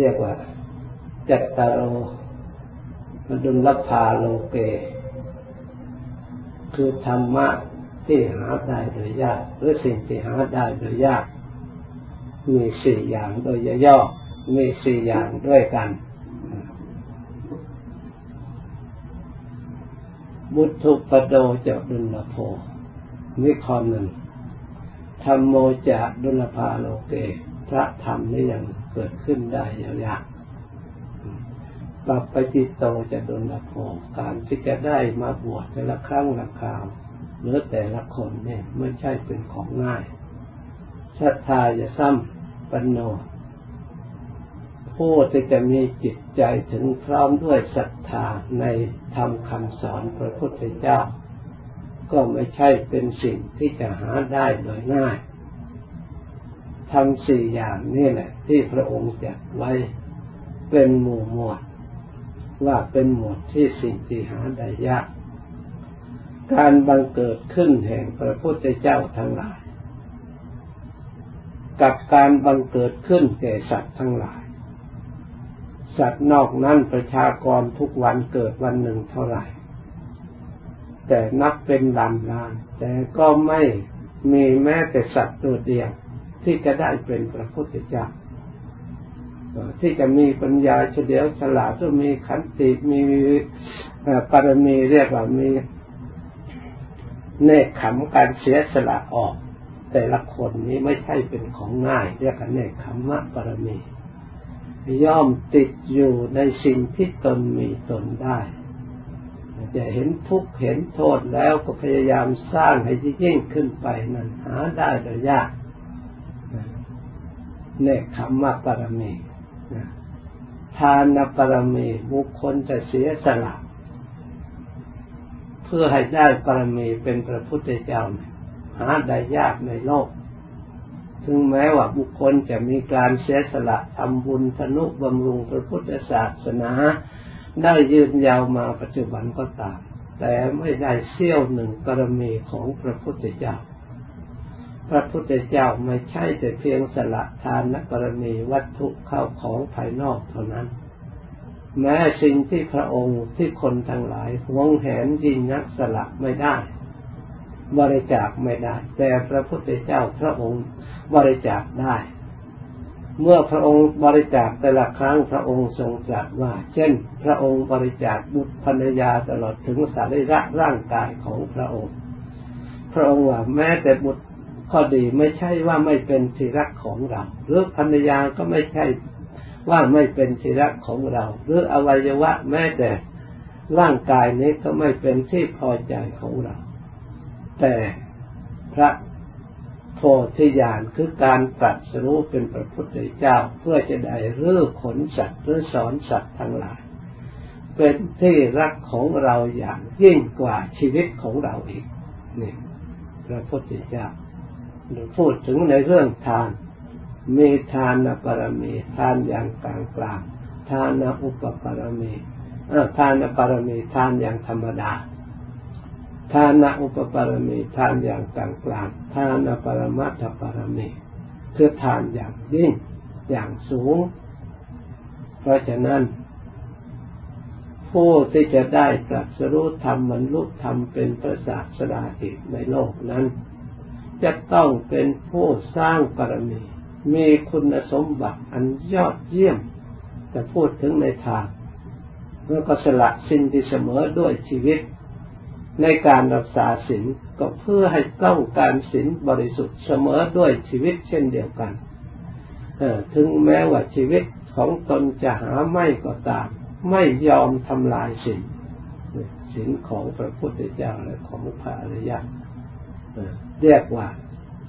เรียกว่า จัตตารโอดุลภาโลเก คือธรรมะที่หาได้โดยยากหรือสิ่งที่หาได้โดยยาก มีสี่อย่างโดยย่อมีสี่อย่างด้วยกัน บุตุปโดจะดุลโภนี่ข้อหนึ่งธรรมโมจะดุลภาโลเก พระธรรมนี่ยัง เกิดขึ้นได้ยากปรับไปจิตโตจะโดุลโภการที่จะได้มาบวชแต่ละครั้งละคราวหรือแต่ละคนเนี่ยไม่ใช่เป็นของง่ายศรัทธาจะซ้ำปนโนผู้ที่จะมีจิตใจถึงพร้อมด้วยศรัทธาในธรรมคำสอนพระพุทธเจ้า ก็ไม่ใช่เป็นสิ่งที่จะหาได้โดยง่าย ทำสี่อย่างนี่แหละ ที่พระองค์จัดไว้เป็นหมู่หมวด ว่าเป็นหมวดที่สิ่งที่หาได้ยาก การบังเกิดขึ้นแห่งพระพุทธเจ้าทั้งหลาย กับการบังเกิดขึ้นแก่สัตว์ทั้งหลาย สัตว์นอกนั้นประชากรทุกวันเกิดวันหนึ่งเท่าไหร่ แต่นับเป็นล้านล้านแต่ก็ไม่มีแม้แต่สัตว์ตัวเดียว ที่จะได้เป็นพระพุทธเจ้าที่จะมีปัญญาเฉลียวฉลาดก็มีขันติมีปรมีเรียกว่ามีเนคขำการเสียสละออก แต่ละคนนี้ไม่ใช่เป็นของง่าย เรียกกันเนคขมมะปรมี ย่อมติดอยู่ในสิ่งที่ตนมีตนได้จะเห็นทุกข์เห็นโทษแล้วก็พยายามสร้างให้ยิ่งขึ้นไปนั้นหาได้โดยยาก เนคขมมะปรมีทานปรมีบุคคลจะเสียสละเพื่อให้ได้ปรมีเป็นพระพุทธเจ้าหาได้ยากในโลก ถึงแม้ว่าบุคคลจะมีการเสียสละทำบุญธนุบำรุงพระพุทธศาสนา ได้ยืนยาวมาปัจจุบันก็ตาม แต่ไม่ได้เสี้ยวหนึ่งปรมีของพระพุทธเจ้า พระพุทธเจ้าไม่ใช่แต่เพียงสละทานนปรมีวัตถุเข้าของภายนอกเท่านั้น แม้สิ่งที่พระองค์ที่คนทั้งหลายหวงแหนยิงนักสละไม่ได้ บริจาคไม่ได้ แต่พระพุทธเจ้าพระองค์บริจาคได้ เมื่อพระองค์บริจาคแต่ละครั้งพระองค์ทรงตรัสว่า เช่น พระองค์บริจาคบุตรภรรยาตลอดถึงสรีระร่างกายของพระองค์ พระองค์ว่าแม้แต่บุตร ข้อดีไม่ใช่ว่าไม่เป็นที่รักของเรา หรือภรรยาก็ไม่ใช่ว่าไม่เป็นที่รักของเรา หรืออวัยวะแม้แต่ร่างกายนี้ก็ไม่เป็นที่พอใจของเรา แต่พระโพธิญาณคือการตรัสรู้เป็นพระพุทธเจ้าเพื่อจะได้เรื่อขนสัตว์หรือสอนสัตว์ทั้งหลาย เป็นที่รักของเราอย่างยิ่งกว่าชีวิตของเราอีกนี่พระพุทธเจ้า พูดถึงในเรื่องทาน มีทานปรมีทานอย่างกลางกลางทานอุปปรมีทานปรมีทานอย่างธรรมดาทานอุปปรมีทานอย่างกลางกลางทานปรมัตถปรมีคือทานอย่างยิ่งอย่างสูง เพราะฉะนั้น ผู้ที่จะได้ตรัสรู้ธรรมบรรลุธรรมเป็นพระศาสดาอีกในโลกนั้น จะต้องเป็นผู้สร้างปรมีมีคุณสมบัติอันยอดเยี่ยมจะพูดถึงในทางแล้วก็สละสิ่งที่เสมอด้วยชีวิต ในการรักษาศีลก็เพื่อให้ต้องการศีลบริสุทธิ์เสมอด้วยชีวิตเช่นเดียวกันถึงแม้ว่าชีวิตของตนจะหาไม่ก็ตาม ไม่ยอมทำลายศีลศีลของพระพุทธเจ้าและของพระอริยะ เรียกว่า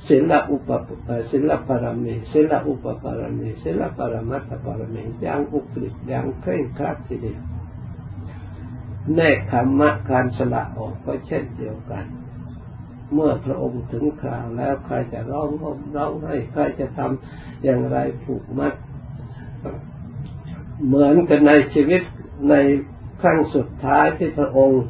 ศีลอุปศีลปรมีศีลอุปปรมีศีลปรมัตถปรมีอย่างอุกฤษอย่างเคร่งครัดทีเดียวแน่ธรรมะการสละออกก็เช่นเดียวกัน เมื่อพระองค์ถึงคราวแล้วใครจะร้องห่มร้องให้ใครจะทำอย่างไรผูกมัด เหมือนกันในชีวิตในครั้งสุดท้ายที่พระองค์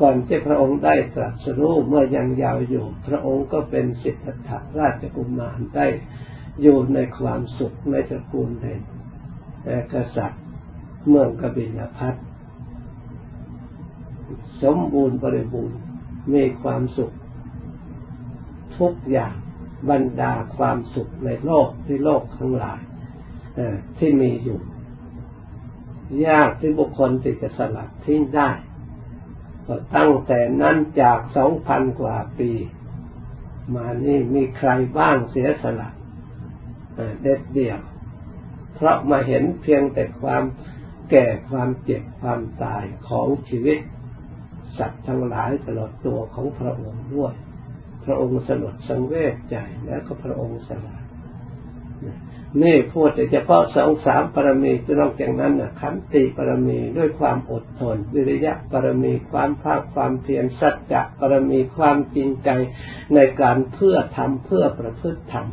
ก่อนที่พระองค์ได้ตรัสรู้เมื่อยังยาวอยู่ พระองค์ก็เป็นสิทธัตถราชกุมารได้อยู่ในความสุขในตระกูลแห่งกษัตริย์เมืองกบิลพัทสมบูรณ์บริบูรณ์มีความสุข ทุกอย่างบรรดาความสุขในโลกที่โลกทั้งหลายที่มีอยู่ ยากที่บุคคลที่จะสลัดทิ้งได้ ตั้งแต่นั้นจากสองพันกว่าปี มานี่มีใครบ้างเสียสละเด็ดเดี่ยว เพราะมาเห็นเพียงแต่ความแก่ความเจ็บความตายของชีวิต สัตว์ทั้งหลายตลอดตัวของพระองค์ด้วย พระองค์สลดสังเวชใจแล้วก็พระองค์สละ นี่พูดแต่เฉพาะสองสามปรมีนอกจากนั้นนะขันติปรมีด้วยความอดทนวิริยะปรมีความภาคความเพียรสัจจะปรมีความจริงใจในการเพื่อทำเพื่อประพฤติธรรม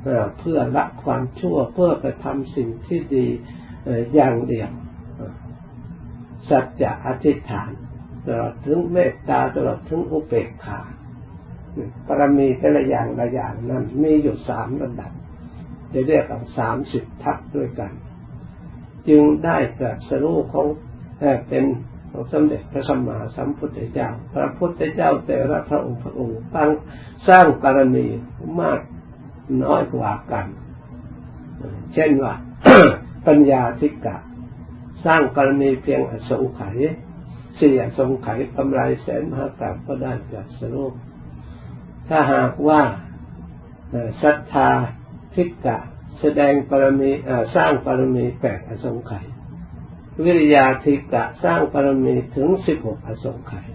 เพื่อละความชั่วเพื่อไปทำสิ่งที่ดีอย่างเดียวสัจจะอธิษฐานตลอดถึงเมตตาตลอดถึงอุเบกขาปรมีแต่ละอย่างละอย่างนั้นมีอยู่สามระดับ จะเรียกว่าสามสิบทัศด้วยกัน จึงได้ตรัสรู้ของเป็นของสมเด็จพระสัมมาสัมพุทธเจ้า พระพุทธเจ้าแต่ละพระองค์พระองค์ตั้งสร้างบารมีมากน้อยกว่ากัน เช่นว่า ปัญญาธิกะ สร้างกรณีเพียงอสงไขยสี่อสงไขยกำไรแสนมหากราบก็ได้จากสรุปถ้าหากว่าศรัทธา ทิกะแสดงปรมีสร้างปรมีแปดอสงไขยวิริยาทิกะสร้างปรมีถึงสิบหกอสงไขย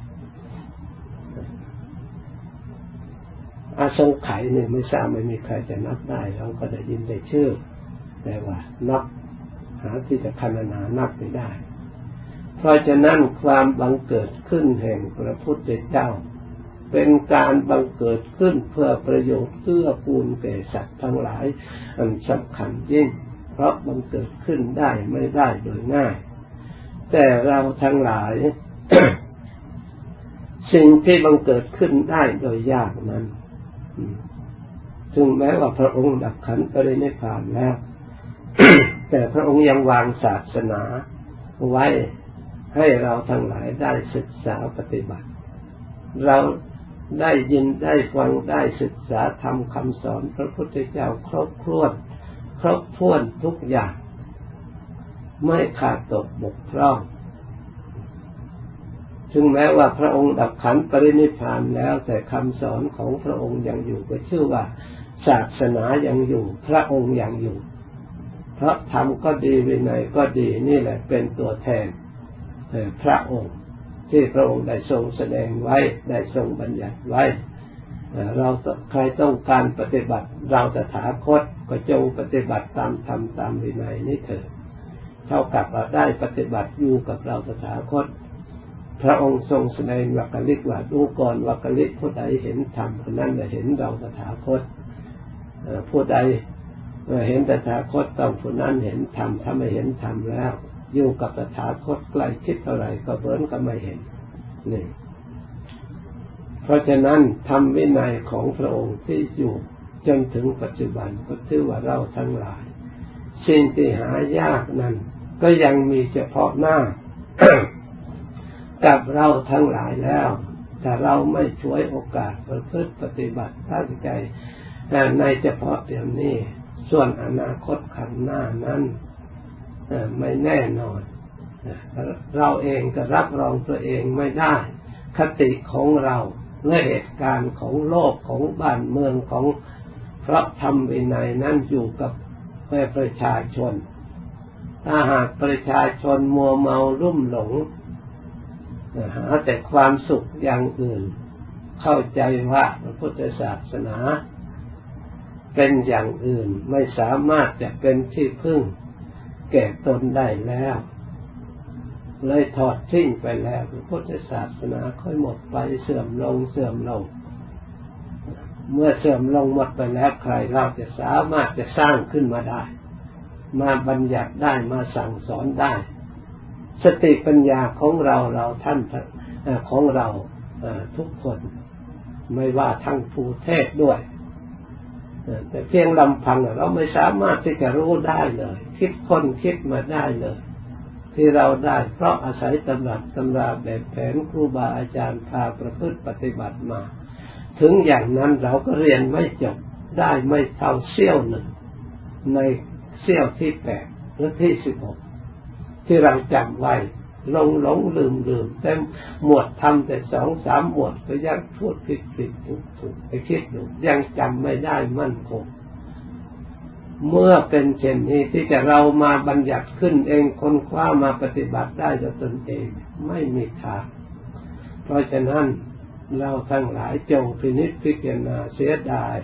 อาสงไขยเนี่ยไม่ทราบไม่มีใครจะนับได้ เราก็ได้ยินได้ชื่อ แต่ว่านับหาที่จะคณนานับไม่ได้ เพราะฉะนั้นความบังเกิดขึ้นแห่งพระพุทธเจ้า เป็นการบังเกิดขึ้นเพื่อประโยชน์เพื่อปูนแก่สัตว์ทั้งหลาย อันสำคัญยิ่ง เพราะบังเกิดขึ้นได้ไม่ได้โดยง่าย แต่เราทั้งหลาย สิ่งที่บังเกิดขึ้นได้โดยยากนั้นถึงแม้ว่าพระองค์ดับขันไปในผ่านแล้ว แต่พระองค์ยังวางศาสนาไว้ให้เราทั้งหลายได้ศึกษาปฏิบัติ เรา ได้ยินได้ฟังได้ศึกษาทำคำสอนพระพุทธเจ้าครบถ้วนครบถ้วนทุกอย่าง ไม่ขาดตกบกพร่อง ถึงแม้ว่าพระองค์ดับขันปรินิพานแล้วแต่คำสอนของพระองค์ยังอยู่ก็ชื่อว่า ศาสนายังอยู่ พระองค์ยังอยู่ พระธรรมก็ดีวินัยก็ดีนี่แหละเป็นตัวแทนพระองค์ ที่พระองค์ได้ทรงแสดงไว้ ได้ทรงบัญญัติไว้ เราใครต้องการปฏิบัติ เราตถาคตก็จงปฏิบัติตามธรรมตามวินัยนี้เถิดเท่ากับเราได้ปฏิบัติอยู่กับเราตถาคต พระองค์ทรงแสดงวักลิกว่าดูก่อนวักลิกผู้ใดเห็นธรรมคนนั้นจะเห็นเราตถาคตผู้ใดเห็นตถาคตต้องผู้นั้นเห็นธรรมถ้าไม่เห็นธรรมแล้ว อยู่กับตถาคตใกล้ชิดเท่าไรก็เหมือนกับไม่เห็นนี่เพราะฉะนั้นทำวินัยของพระองค์ที่อยู่จนถึงปัจจุบันก็ถือว่าเราทั้งหลายสิ่งที่หายากนั้น ก็ยังมีเฉพาะหน้า กับเราทั้งหลายแล้ว แต่เราไม่ช่วยโอกาสประพฤติปฏิบัติตั้งใจในเฉพาะเดี๋ยวนี้ ส่วนอนาคตขันหน้านั้น ไม่แน่นอน เราเองก็รับรองตัวเองไม่ได้ คติของเราเมื่อเหตุการณ์ของโลกของบ้านเมืองของพระธรรมวินัยนั้นอยู่กับประชาชน ถ้าหากประชาชนมัวเมารุ่มหลงหาแต่ความสุขอย่างอื่น เข้าใจว่าพระพุทธศาสนา เป็นอย่างอื่นไม่สามารถจะเป็นที่พึ่ง แก่ตนได้แล้ว เลยถอดทิ้งไปแล้วพุทธศาสนาค่อยหมดไปเสื่อมลงเสื่อมลง เมื่อเสื่อมลงหมดไปแล้วใครเราจะสามารถจะสร้างขึ้นมาได้ มาบัญญัติได้มาสั่งสอนได้ สติปัญญาของเราเราท่านของเราทุกคน ไม่ว่าทั้งผู้เทศด้วย แต่เพียงลำพังเราไม่สามารถที่จะรู้ได้เลย คิดคนคิดมาได้เลย ที่เราได้เพราะอาศัยตำรับตำราแบบแผนครูบาอาจารย์พาประพฤติปฏิบัติมา ถึงอย่างนั้นเราก็เรียนไม่จบได้ไม่เท่าเสี้ยวหนึ่ง ในเสี้ยวที่แปดหรือที่สิบหกที่เราจำไว้ ลงหลงลืมลืมแต่หมวดทำแต่สองสามหมวดก็ยังพูดผิดผิดถูกถูกไปคิดดูยังจำไม่ได้มั่นคงเมื่อเป็นเช่นนี้ที่จะเรามาบัญญัติขึ้นเองคนคว้ามาปฏิบัติได้ด้วยตนเองไม่มีทาง เพราะฉะนั้นเราทั้งหลายจงพินิจพิจารณาเสียดาย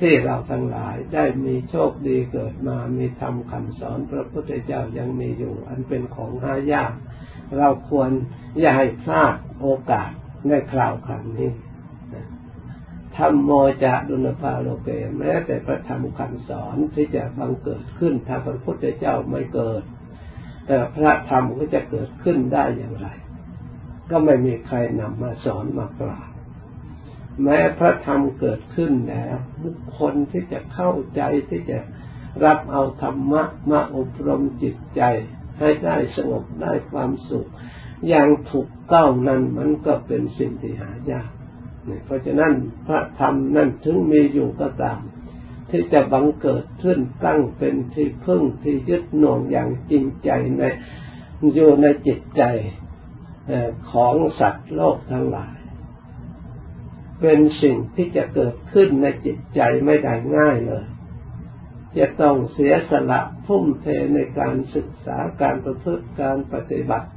ที่เราทั้งหลายได้มีโชคดีเกิดมามีธรรมคำสอนพระพุทธเจ้ายังมีอยู่ อันเป็นของหายาก เราควรอย่าให้พลาดโอกาสในคราวครั้งนี้ธรรมโมจะดุลภาโลเกแม้แต่พระธรรมคำสอนที่จะบังเกิดขึ้นถ้าพระพุทธเจ้าไม่เกิด แต่พระธรรมก็จะเกิดขึ้นได้อย่างไร ก็ไม่มีใครนำมาสอนมากล่าวแม้พระธรรมเกิดขึ้นแล้วบุคคลที่จะเข้าใจที่จะรับเอาธรรมะมาอบรมจิตใจ ให้ได้สงบได้ความสุข อย่างถูกต้องนั้นมันก็เป็นสิ่งที่หายากเพราะฉะนั้นพระธรรมนั่นถึงมีอยู่ก็ตาม ที่จะบังเกิดขึ้นตั้งเป็นที่พึ่งที่ยึดหน่วงอย่างจริงใจในอยู่ในจิตใจของสัตว์โลกทั้งหลาย เป็นสิ่งที่จะเกิดขึ้นในจิตใจไม่ได้ง่ายเลย จะต้องเสียสละทุ่มเทในการศึกษาการประพฤติการปฏิบัติ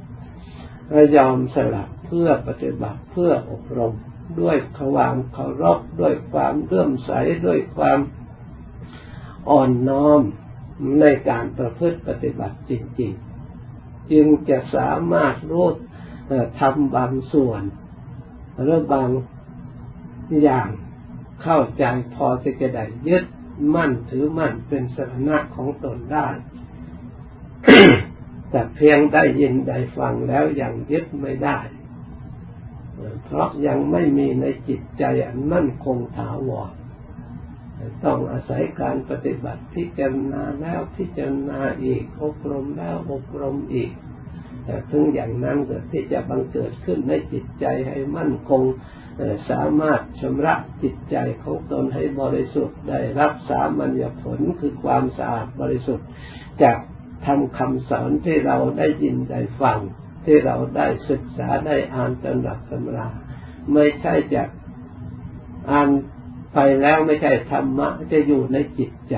ยอมสละเพื่อปฏิบัติเพื่ออบรม ด้วยความเคารพด้วยความเลื่อมใสด้วยความอ่อนน้อมในการประพฤติปฏิบัติจริงๆ จึงจะสามารถรู้ทำบางส่วนหรือบางอย่างเข้าใจพอที่จะได้ยึด มั่นถือมั่นเป็นสถานะของตนได้ แต่เพียงได้ยินได้ฟังแล้วยังยึดไม่ได้ เพราะยังไม่มีในจิตใจอันมั่นคงถาวรต้องอาศัยการปฏิบัติพิจารณาแล้วพิจารณาอีกอบรมแล้วอบรมอีกแต่ถึงอย่างนั้นเกิดที่จะบังเกิดขึ้นในจิตใจให้มั่นคง สามารถชำระจิตใจของตนให้บริสุทธิ์ได้รับสามัญญผลคือความสะอาดบริสุทธิ์จากทำคำสอนที่เราได้ยินได้ฟัง ที่เราได้ศึกษาได้อ่านตำรับตำรา ไม่ใช่จากอ่านไปแล้วไม่ใช่ธรรมะจะอยู่ในจิตใจ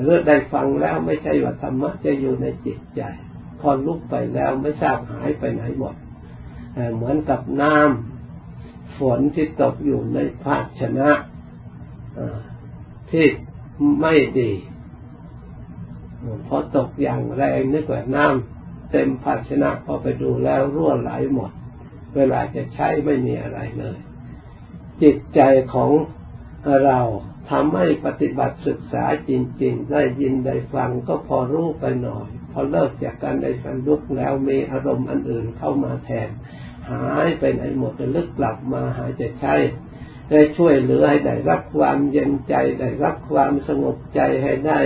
หรือได้ฟังแล้วไม่ใช่ว่าธรรมะจะอยู่ในจิตใจ พอลุกไปแล้วไม่ทราบหายไปไหนหมดเหมือนกับน้ำ ฝนที่ตกอยู่ในภาชนะที่ไม่ดีพอตกอย่างแรงนึกว่าน้ำเต็มภาชนะพอไปดูแล้วรั่วไหลหมด เวลาจะใช้ไม่มีอะไรเลย จิตใจของเราทำให้ปฏิบัติศึกษาจริง ๆ ได้ยินได้ฟังก็พอรู้ไปหน่อย พอเลิกจากการได้สันลุกแล้วมีอารมณ์อันอื่นเข้ามาแทน หายไปไหนหมดจะลึกกลับมาหายใจใช้ได้ช่วยเหลือให้ได้รับความเย็นใจได้รับความสงบใจให้ได้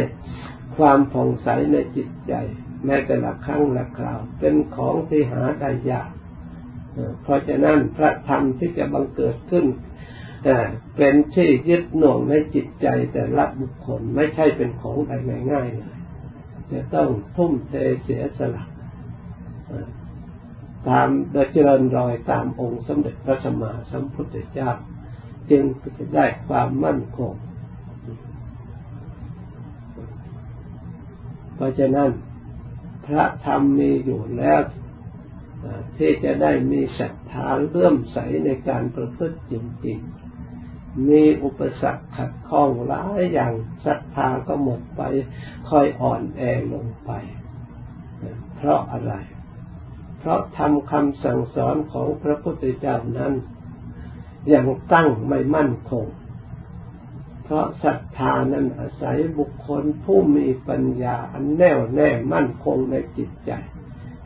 ความผ่องใสในจิตใจแม้แต่ละครั้งละคราว เป็นของที่หาได้ยากเพราะฉะนั้นพระธรรมที่จะบังเกิดขึ้นเป็นที่ยึดหน่วงในจิตใจแต่ละบุคคลไม่ใช่เป็นของใดง่ายๆเลยจะต้องทุ่มเทเสียสละ ตามโดยเจริญรอยตามองค์สมเด็จพระสัมมาสัมพุทธเจ้า จึงจะได้ความมั่นคง เพราะฉะนั้นพระธรรมมีอยู่แล้วที่จะได้มีศรัทธาเลื่อมใสในการประพฤติจริงๆ มีอุปสรรคขัดข้องหลายอย่างศรัทธาก็หมดไปค่อยอ่อนแอลงไป เพราะอะไร เพราะทำคำสั่งสอนของพระพุทธเจ้านั้นยังตั้งไม่มั่นคง เพราะศรัทธานั้นอาศัยบุคคลผู้มีปัญญาอันแน่วแน่มั่นคงในจิตใจ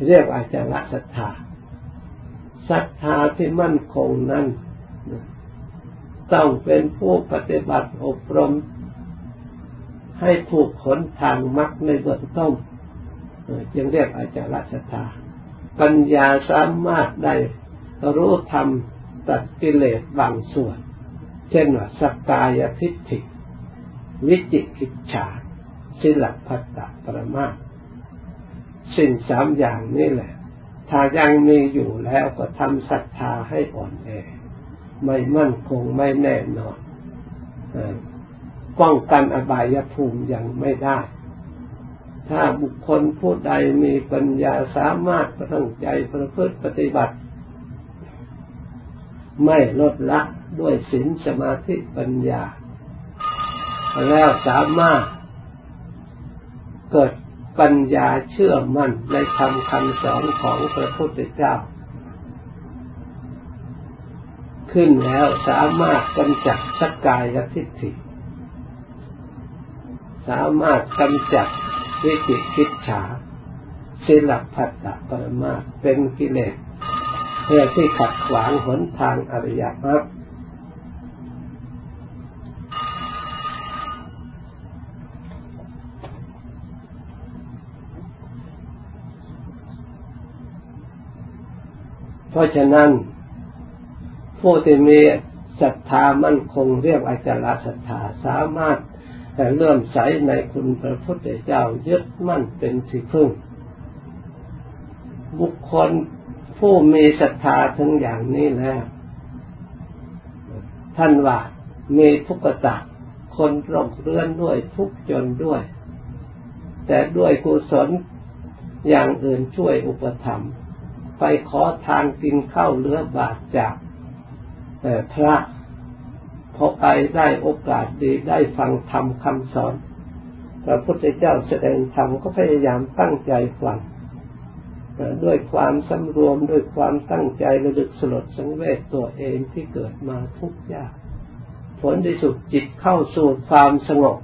เรียกอาจารย์ศรัทธาศรัทธาที่มั่นคงนั้นต้องเป็นผู้ปฏิบัติอบรม ให้ถูกขนทางมรรคในเบื้องต้นจึงเรียกอาจารย์ศรัทธา ปัญญาสามารถได้รู้ธรรมตัดกิเลสบางส่วน เช่นว่าสกายทิฏฐิ วิจิกิจฉาสิลพัตตปรมาสิ่งสามอย่างนี้แหละ ถ้ายังมีอยู่แล้วก็ทำศรัทธาให้อ่อนแอ ไม่มั่นคงไม่แน่นอนป้องกันอบายภูมิยังไม่ได้ ถ้าบุคคลผู้ใดมีปัญญาสามารถตั้งใจประพฤติปฏิบัติ ไม่ลดละด้วยศีลสมาธิปัญญา แล้วสามารถเกิดปัญญาเชื่อมั่นในคำคำสอนของพระพุทธเจ้า ขึ้นแล้วสามารถกำจัดสกายทิฏฐิ สามารถกำจัด วิจิกิจฉาศิลพัตตปรมาเป็นกิเลสเพื่อที่ขัดขวางหนทางอริยมรรคเพราะฉะนั้น ผู้ที่มีศรัทธามั่นคงเรียกอาจารศรัทธาสามารถ แต่เลื่อมใสในคุณพระพุทธเจ้ายึดมั่นเป็นที่พึ่ง บุคคลผู้มีศรัทธาถึงอย่างนี้แล้วท่านว่ามีทุกข์ตะคนร่มเรือนด้วยทุกจนด้วย แต่ด้วยกุศลอย่างอื่นช่วยอุปถัมภ์ไปขอทานกินข้าวเลือบาทจากพระ พอไปได้โอกาสดีได้ฟังธรรมคำสอนพระพุทธเจ้าแสดงธรรมก็พยายามตั้งใจฟังด้วยความสำรวมด้วยความตั้งใจระลึกสลดสังเวชตัวเองที่เกิดมาทุกยากผลที่สุดจิตเข้าสู่ความสงบ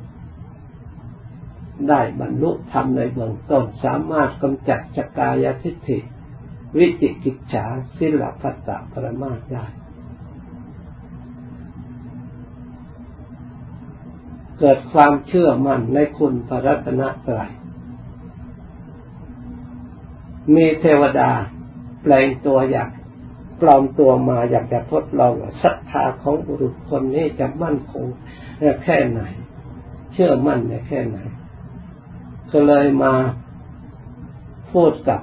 ได้บรรลุธรรมในเบื้องต้นสามารถกำจัดสกายทิฏฐิ วิจิกิจฉาสิลปัตตะปรมาได้ เกิดความเชื่อมั่นในคุณพระรัตนตรัยมีเทวดาแปลงตัวอยากปลอมตัวมาอยากจะทดลองศรัทธาของบุรุษคนนี้จะมั่นคงแค่ไหน เชื่อมั่นในแค่ไหน ก็เลยมาพูดกับ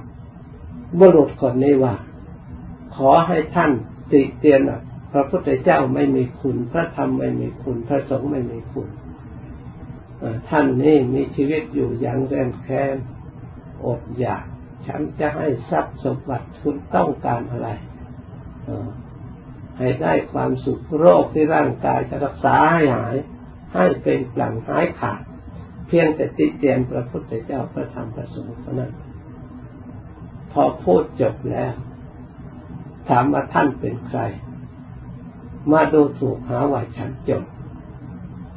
บุรุษคนนี้ว่า ขอให้ท่านติเตียนพระพุทธเจ้าไม่มีคุณ พระธรรมไม่มีคุณ พระสงฆ์ไม่มีคุณ ท่านนี่มีชีวิตอยู่อย่างแรงแค้นอดอยาก ฉันจะให้ทรัพย์สมบัติคุณต้องการอะไรให้ได้ความสุขโรคที่ร่างกายจะรักษาให้หาย ให้เป็นหลังหายขาด เพียงแต่ติเตียนพระพุทธเจ้าพระธรรมพระสงฆ์เท่านั้นพอพูดจบแล้ว ถามว่าท่านเป็นใคร มาดูถูกหาว่าฉันจบ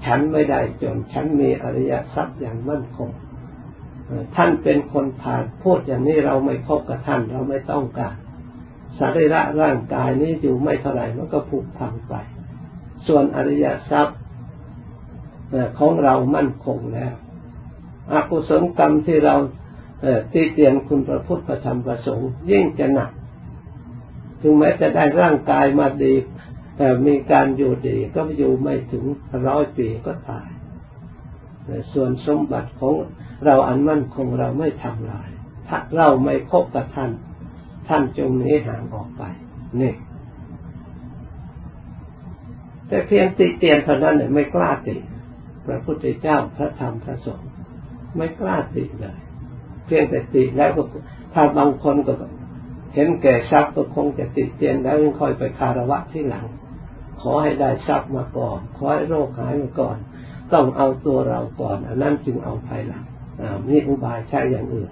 ฉันไม่ได้จน ฉันมีอริยทรัพย์อย่างมั่นคงท่านเป็นคนผ่านพูดอย่างนี้เราไม่พบกับท่านเราไม่ต้องการสรีระร่างกายนี้อยู่ไม่เท่าไหร่มันก็ผุพังไป ส่วนอริยทรัพย์ของเรามั่นคงแล้วอกุศลกรรมที่เราตีเตียนคุณพระพุทธธรรมประสงค์ยิ่งจะหนักถึงแม้จะได้ร่างกายมาดี แต่มีการอยู่ดีก็อยู่ไม่ถึงร้อยปีก็ตายส่วนสมบัติของเราอันมั่นคงเราไม่ทำลาย ถ้าเราไม่คบกับท่าน ท่านจงนี้ห่างออกไปนี่แต่เพียงติเตียนเท่านั้นเนี่ยไม่กล้าติพระพุทธเจ้าพระธรรมพระสงฆ์ไม่กล้าติเลยเพียงแต่ติแล้วก็ถ้าบางคนก็เห็นแก่ทรัพย์ก็คงจะติเตียนแล้วยังค่อยไปคารวะที่หลัง ขอให้ได้ทรัพย์มาก่อน ขอให้โรคหายมาก่อน ต้องเอาตัวเราก่อน อันนั้นจึงเอาภายหลังมีอุบายใช้อย่างอื่น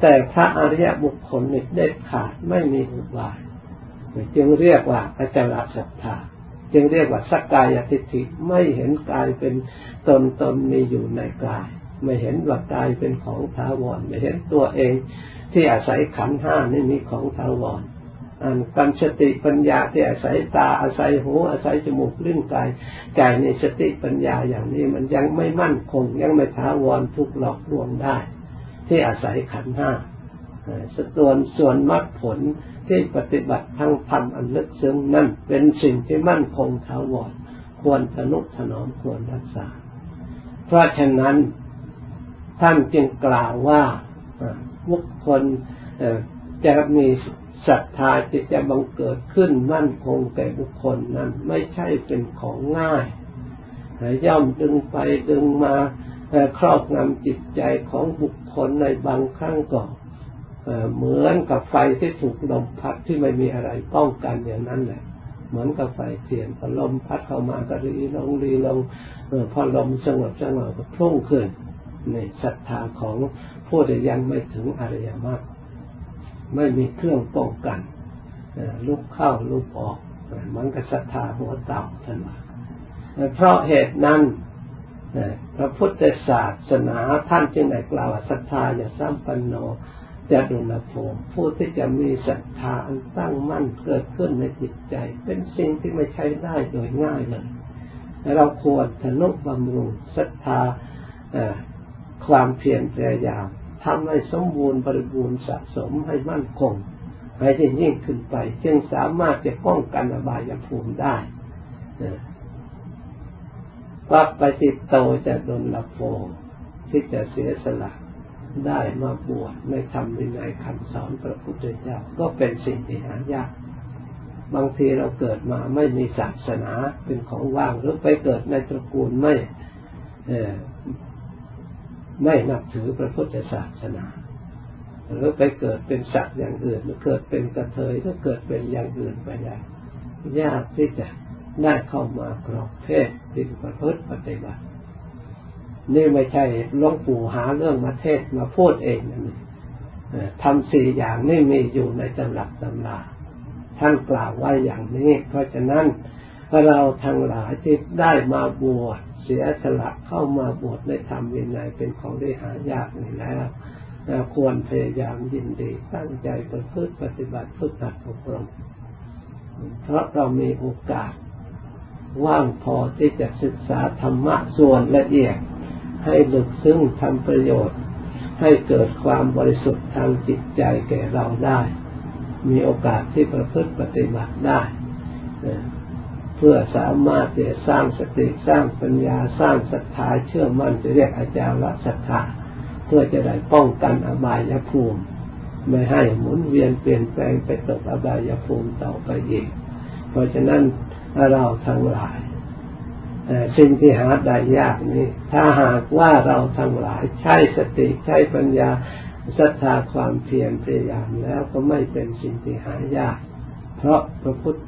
แต่พระอริยบุคคลนี่เด็ดขาดไม่มีอุบาย จึงเรียกว่าอาจารย์ศรัทธาจึงเรียกว่าสักกายทิฏฐิไม่เห็นกายเป็นตนตนมีอยู่ในกาย ไม่เห็นว่ากายเป็นของท้าวรไม่เห็นตัวเองที่อาศัยขันห้านี่มีของท้าวร ปัญสติปัญญาที่อาศัยตาอาศัยหูอาศัยจมูกลิ้นกายใจในสติปัญญาอย่างนี้มันยังไม่มั่นคง ยังไม่ท้าวรทุกหลอกลวงได้ ที่อาศัยขันห้าส่วนส่วนมรรคผลที่ปฏิบัติทั้งธรรมอันลึกซึ้งนั่นเป็นสิ่งที่มั่นคงท้าวรควรสนุถนอมควรรักษา เพราะฉะนั้นท่านจึงกล่าวว่าบุคคลจะมี ศรัทธาจะจะบังเกิดขึ้นมั่นคงแก่บุคคลนั้นไม่ใช่เป็นของง่ายย่อมดึงไปดึงมาครอบงำจิตใจของบุคคลในบางครั้งก็เหมือนกับไฟที่ถูกลมพัดที่ไม่มีอะไรป้องกันอย่างนั้นแหละ เหมือนกับไฟเทียนพอลมพัดเข้ามาก็รีลงรีลงพอลมสงบสงบก็พุ่งขึ้นในศรัทธาของผู้ที่ยังไม่ถึงอริยมรรค ไม่มีเครื่องป้องกันลุกเข้าลุกออกมันก็ศรัทธาหัวเต่าท่านว่าเพราะเหตุนั้นพระพุทธศาสนาท่านจึงได้กล่าวศรัทธาอย่าซ้ำปันโนจะดุลโภผู้ที่จะมีศรัทธาอันตั้งมั่นเกิดขึ้นในจิตใจ เป็นสิ่งที่ไม่ใช่ได้โดยง่ายเลยเราควรทนุบำรุงศรัทธาความเพียรพยายาม ทำให้สมบูรณ์บริบูรณ์สะสมให้มั่นคงให้ยิ่งขึ้นไป จึงสามารถจะป้องกันอบายภูมิได้วัปปฏิโตจะดนละโฟที่จะเสียสละได้มาบวชในธรรมวินัยคำสอนพระพุทธเจ้าก็เป็นสิ่งที่หายาก บางทีเราเกิดมาไม่มีศาสนาเป็นของว่างหรือไปเกิดในตระกูลไม่ ไม่นับถือพระพุทธศาสนาหรือไปเกิดเป็นสัตว์อย่างอื่นหรือเกิดเป็นกระเทยก็เกิดเป็นอย่างอื่นไปได้ยากที่จะได้เข้ามากรอบเพศที่ประพฤติปฏิบัติ นี่ไม่ใช่หลวงปู่หาเรื่องมาเทศมาพูดเองนะทำสี่อย่างนี่มีอยู่ในตำรับตำราท่านกล่าวไว้อย่างนี้ เพราะฉะนั้นเราทั้งหลายที่ได้มาบวช เสียสละเข้ามาบวชในธรรมวินัยเป็นของได้หายากนี่แล้วควรพยายามยินดีตั้งใจประพฤติปฏิบัติฝึกหัดอบรมเพราะเรามีโอกาส ว่างพอที่จะศึกษาธรรมะส่วนละเอียด ให้ลึกซึ้งทำประโยชน์ ให้เกิดความบริสุทธิ์ทางจิตใจแก่เราได้ มีโอกาสที่ประพฤติปฏิบัติได้ พื่อสามารถจะสร้างสติสร้างปัญญาสร้างศรัทธาเชื่อมั่นจะเรียกอาจารย์ละศรัทธาเพื่อจะได้ป้องกันอบายภูมิ ไม่ให้หมุนเวียนเปลี่ยนแปลงไปตกอบายภูมิต่อไปอีก เพราะฉะนั้นเราทั้งหลายสิ่งที่หาได้ยากนี้ ถ้าหากว่าเราทั้งหลายใช้สติใช้ปัญญาศรัทธาความเพียรพยายามแล้วก็ไม่เป็นสิ่งที่หายาก เพราะพระพุทธ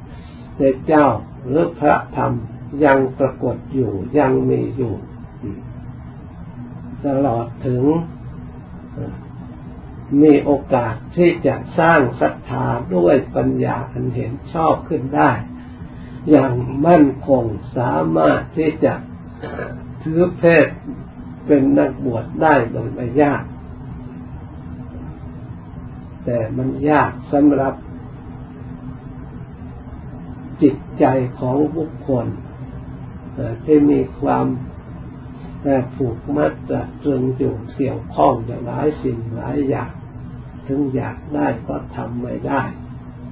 เจ้าหรือพระธรรมยังปรากฏอยู่ยังมีอยู่ตลอดถึงมีโอกาสที่จะสร้างศรัทธาด้วยปัญญาอันเห็นชอบขึ้นได้ อย่างมั่นคงสามารถที่จะถือเพศเป็นนักบวชได้โดยไม่ยาก แต่มันยากสำหรับ จิตใจของบุคคลที่มีความผูกมัดจะตรึงอยู่เกี่ยวข้องอย่างหลายสิ่งหลายอย่างถึงอยากได้ก็ทำไม่ได้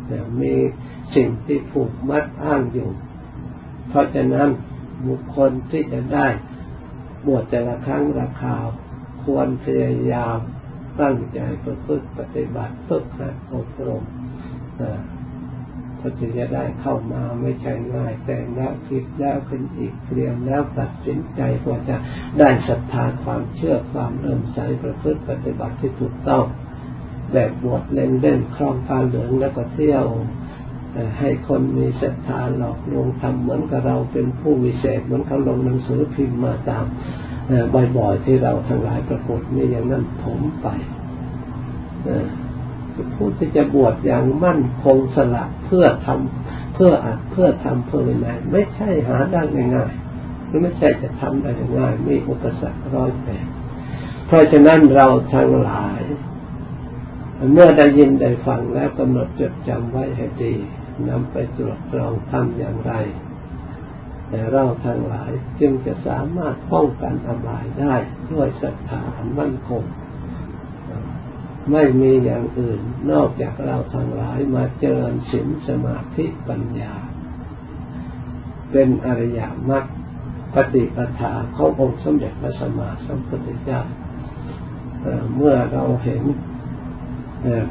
แต่มีสิ่งที่ผูกมัดอ้างอยู่ เพราะฉะนั้นบุคคลที่จะได้บวชแต่ละครั้งราคาควรพยายามตั้งใจประพฤติปฏิบัติฝึกหัดอบรม ก็จะได้เข้ามาไม่ใช่ง่ายแต่แล้วคิดแล้วขึ้นอีกเตรียมแล้วตัดสินใจกว่าจะได้ศรัทธาความเชื่อความเริ่มใสประพฤติปฏิบัติที่ถูกต้องแบบบวชเล่นเล่นคลองผ้าเหลืองแล้วก็เที่ยวให้คนมีศรัทธาหลอกลวงทำเหมือนกับเราเป็นผู้วิเศษเหมือนเขาลงหนังสือพิมพ์มาตามบ่อยๆที่เราทั้งหลายปรากฏนี่อย่างนั้นผมไป ผู้ที่จะบวชอย่างมั่นคงสละเพื่อทำเพื่ออัดเพื่อทำเพื่อไหนไม่ใช่หาได้ง่ายๆไม่ใช่จะทำได้ง่ายมีอุปสรรคร้อยแปดเพราะฉะนั้นเราทั้งหลาย เมื่อได้ยินได้ฟังแล้วกำหนดจดจำไว้ให้ดีนำไปตรวจตรองทำอย่างไร แต่เราทั้งหลายจึงจะสามารถป้องกันอบายได้ด้วยศรัทธาอันมั่นคง ไม่มีอย่างอื่นนอกจากเราทั้งหลายมาเจริญศีลสมาธิปัญญา เป็นอริยมรรคปฏิปทาขององค์สมเด็จพระสัมมาสัมพุทธเจ้าเมื่อเราเห็น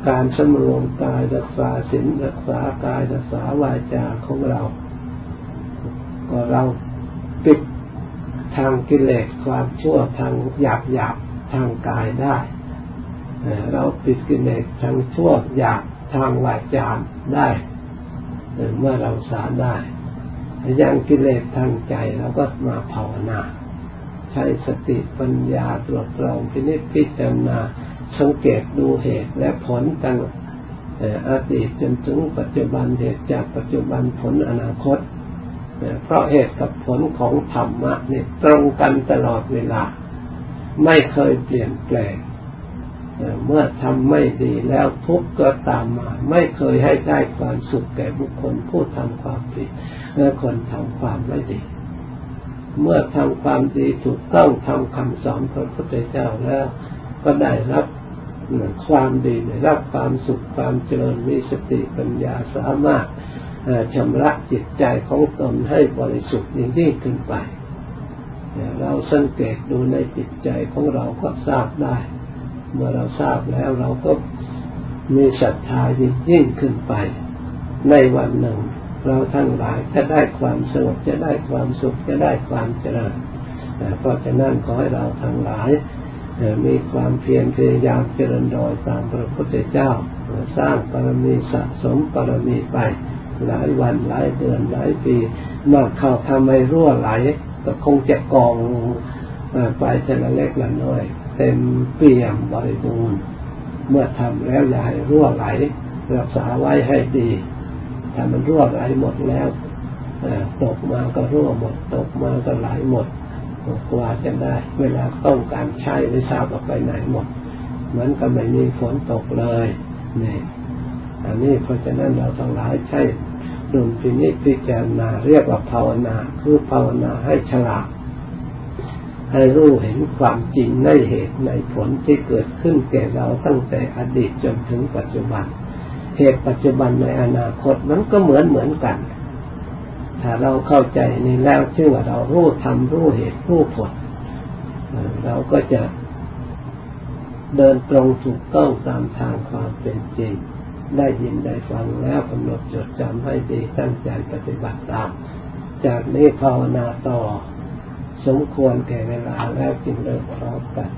การสำรวมกายรักษาศีลรักษากายรักษาวาจาของเรา ก็เราปิดทางกิเลสความชั่วทางหยาบหยาบทางกายได้ เราปิดกิเลสทางชั่วหยาบทางวาจาได้เมื่อเราสาได้ยังกิเลสทางใจเราก็มาภาวนา ใช้สติปัญญาตรวจตรองพินิจพิจารณาสังเกตดูเหตุและผลตั้งอดีตจนถึงปัจจุบันเหตุจากปัจจุบันผลอนาคต เพราะเหตุกับผลของธรรมะเนี่ยตรงกันตลอดเวลา ไม่เคยเปลี่ยนแปลง เมื่อทำไม่ดีแล้วทุกข์ก็ตามมา ไม่เคยให้ได้ความสุขแก่บุคคลผู้ทำความผิดและคนทำความไม่ดี เมื่อทำความดีถูกต้องทำคำสอนพระพุทธเจ้าแล้ว ก็ได้รับความดีได้รับความสุขความเจริญมีสติปัญญาสามารถชำระจิตใจของตนให้บริสุทธิ์ยิ่งขึ้นไป เราสังเกตดูในจิตใจของเราก็ทราบได้ เมื่อเราทราบแล้วเราก็มีศรัทธายิ่งขึ้นไป ในวันหนึ่ง เราทั้งหลายจะได้ความสงบจะได้ความสุขจะได้ความเจริญเพราะฉะนั้นขอให้เราทั้งหลายมีความเพียรพยายามเจริญโดยตามพระพุทธเจ้า สร้างปรมีสะสมปรมีไป หลายวันหลายเดือนหลายปีมากเข้าทำให้รั่วไหลก็คงจะกองไปแต่ละเล็กละน้อย เต็มเปี่ยมบริบูรณ์ เมื่อทำแล้วอย่าให้รั่วไหล รักษาไว้ให้ดี ถ้ามันรั่วไหลหมดแล้วตกมาก็รั่วหมด ตกมาก็ไหลหมดกว่าจะได้ เวลาต้องการใช้ไม่ทราบว่าไปไหนหมดเหมือนกับไม่มีฝนตกเลยนี่อันนี้เพราะฉะนั้นเราทั้งหลายใช้ดุลพินิจพิจารณาเรียกว่าภาวนา คือภาวนาให้ฉลาด ให้รู้เห็นความจริงในเหตุในผลที่เกิดขึ้นแก่เราตั้งแต่อดีตจนถึงปัจจุบัน เหตุปัจจุบันในอนาคตมันก็เหมือนเหมือนกัน ถ้าเราเข้าใจนี้แล้วชื่อว่าเรารู้ทำรู้เหตุรู้ผล เราก็จะเดินตรงถูกต้องตามทางความเป็นจริง ได้ยินได้ฟังแล้วกำหนดจดจำให้ดีตั้งใจปฏิบัติตาม จากนี้ภาวนาต่อ สมควรแก่เวลาแล้วจึงเลิกพร้อมกัน